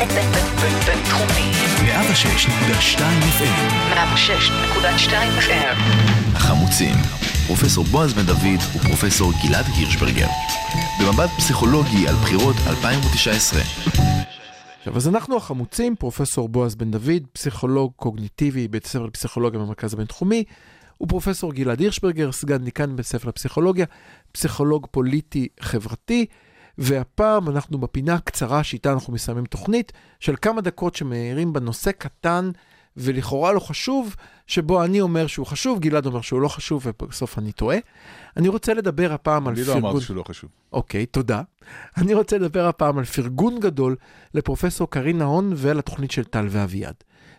בינתחומי. 106.2 FM. 106.2 FM. החמוצים, פרופסור בועז בן דוד ופרופסור גלעד הירשברגר. במבט פסיכולוגי על בחירות 2019. עכשיו, אז אנחנו החמוצים, פרופסור בועז בן דוד, פסיכולוג קוגניטיבי, בית ספר לפסיכולוגיה במרכז הבינתחומי, ופרופסור גלעד הירשברגר, סגן דיקן בית ספר לפסיכולוגיה, פסיכולוג פוליטי חברתי. והפעם אנחנו בפינה הקצרה שאיתה אנחנו מסיימים תוכנית של כמה דקות שמאירים בנושא קטן ולכאורה לא חשוב, שבו אני אומר שהוא חשוב, גלעד אומר שהוא לא חשוב ובסוף אני טועה. אני רוצה לדבר הפעם על פרגון... אני לא אמרתי שהוא לא חשוב. אוקיי, תודה. אני רוצה לדבר הפעם על פרגון גדול לפרופסור קרין נהון ולתוכנית של טל ואביעד.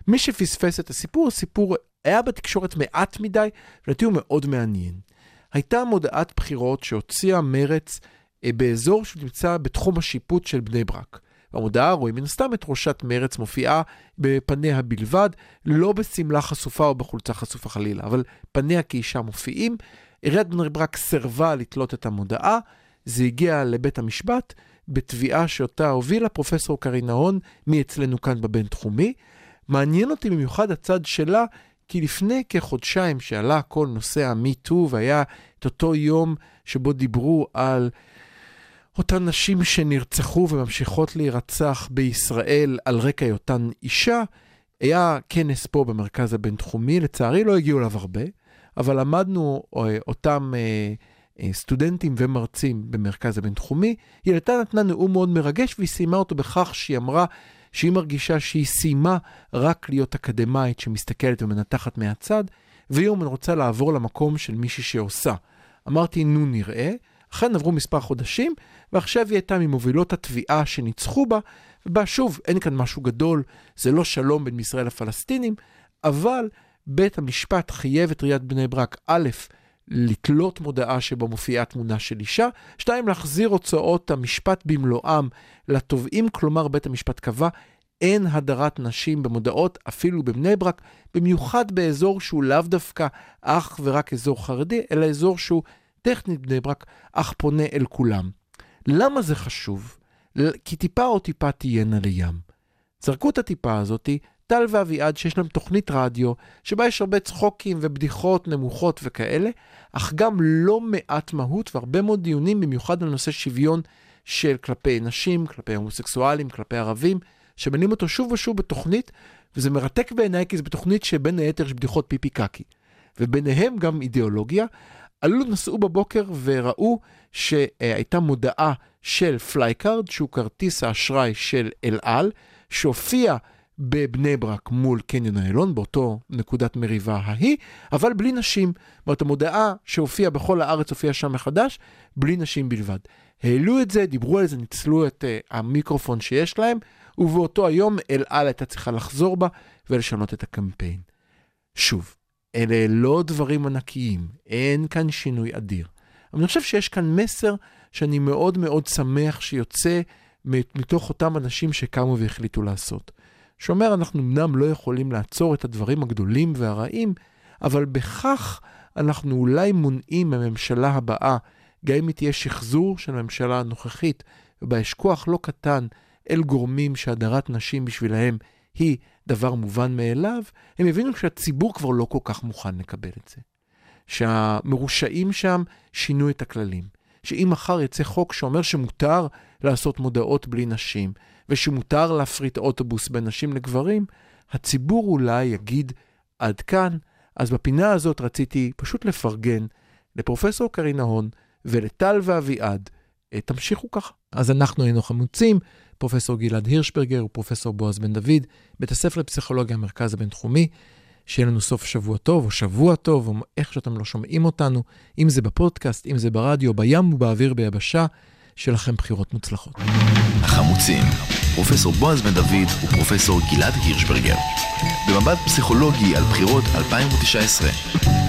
מי שפספס את הסיפור, הסיפור היה בתקשורת מעט מדי, ולדעתי הוא מאוד מעניין. הייתה מודעת בחירות שהוציאה מרץ באזור שנמצא בתחום השיפוט של בני ברק. במודעה רואים מן הסתם את ראשת מרץ מופיעה בפניה בלבד, לא בשמלה חשופה או בחולצה חשופה חלילה, אבל פניה כאישה מופיעים. עיריית בני ברק סירבה לתלות את המודעה, זה הגיע לבית המשפט בתביעה שאותה הובילה פרופסור קרין נהון מאצלנו כאן בבינתחומי. מעניין אותי במיוחד הצד שלה, כי לפני כחודשיים שעלה כל נושא המיטו והיה את אותו יום שבו דיברו על אותן נשים שנרצחו וממשיכות להירצח בישראל על רקע היותן אישה. היה כנס פה במרכז הבינתחומי, לצערי לא הגיעו אליו הרבה, אבל למדנו אה, אותם אה, אה, סטודנטים ומרצים במרכז הבינתחומי. היא הייתה נתנה נאום מאוד מרגש והיא סיימה אותו בכך שהיא אמרה שהיא מרגישה שהיא סיימה רק להיות אקדמאית שמסתכלת ומנתחת מהצד, והיום אני רוצה לעבור למקום של מישהי שעושה. אמרתי, נו נראה. אכן עברו מספר חודשים, ועכשיו היא הייתה ממובילות התביעה שניצחו בה, ובה שוב, אין כאן משהו גדול, זה לא שלום בין ישראל לפלסטינים, אבל בית המשפט חייב את עיריית בני ברק, א', לתלות מודעה שבה מופיעה תמונה של אישה, שתיים, להחזיר הוצאות המשפט במלואם לתובעים, כלומר בית המשפט קבע אין הדרת נשים במודעות, אפילו בבני ברק, במיוחד באזור שהוא לאו דווקא אך ורק אזור חרדי, אלא אזור שהוא טכנית בני ברק, אך פונה אל כולם. למה זה חשוב? כי טיפה או טיפה תהיינה לים. זרקו את הטיפה הזאתי, טל ואביעד, שיש להם תוכנית רדיו, שבה יש הרבה צחוקים ובדיחות נמוכות וכאלה, אך גם לא מעט מהות והרבה מאוד דיונים, במיוחד על נושא שוויון של כלפי נשים, כלפי הומוסקסואלים, כלפי ערבים, שמנים אותו שוב ושוב בתוכנית, וזה מרתק בעיניי כי זה בתוכנית שבין היתר יש בדיחות פיפי קקי. וביניהם גם אידיאולוגיה, עלו, נסעו בבוקר וראו שהייתה מודעה של FlyCard, שהוא כרטיס האשראי של אל על, שהופיע בבני ברק מול קניון איילון, באותו נקודת מריבה ההיא, אבל בלי נשים. זאת אומרת, המודעה שהופיעה בכל הארץ הופיעה שם מחדש, בלי נשים בלבד. העלו את זה, דיברו על זה, ניצלו את uh, המיקרופון שיש להם, ובאותו היום אל על הייתה צריכה לחזור בה ולשנות את הקמפיין. שוב, אלה לא דברים ענקיים, אין כאן שינוי אדיר. אבל אני חושב שיש כאן מסר שאני מאוד מאוד שמח שיוצא מתוך אותם אנשים שקמו והחליטו לעשות. שאומר, אנחנו אמנם לא יכולים לעצור את הדברים הגדולים והרעים, אבל בכך אנחנו אולי מונעים מהממשלה הבאה, גם אם היא תהיה שחזור של הממשלה הנוכחית, ובה יש כוח לא קטן אל גורמים שהדרת נשים בשבילהם היא דבר מובן מאליו, הם הבינו שהציבור כבר לא כל כך מוכן לקבל את זה. שהמרושעים שם שינו את הכללים. שאם מחר יצא חוק שאומר שמותר לעשות מודעות בלי נשים, ושמותר להפריט אוטובוס בין נשים לגברים, הציבור אולי יגיד עד כאן. אז בפינה הזאת רציתי פשוט לפרגן לפרופסור קרינה הון ולטל ואביעד. אה, תמשיכו ככה. אז אנחנו היינו חמוצים, פרופסור גלעד הירשברגר ופרופסור בועז בן דוד, בית הספר לפסיכולוגיה המרכז הבינתחומי. שיהיה לנו סוף שבוע טוב, או שבוע טוב, או איך שאתם לא שומעים אותנו, אם זה בפודקאסט, אם זה ברדיו, בים ובאוויר ביבשה, שיהיה לכם בחירות מוצלחות. החמוצים, פרופסור בועז בן דוד ופרופסור גלעד הירשברגר. במבט פסיכולוגי על בחירות 2019.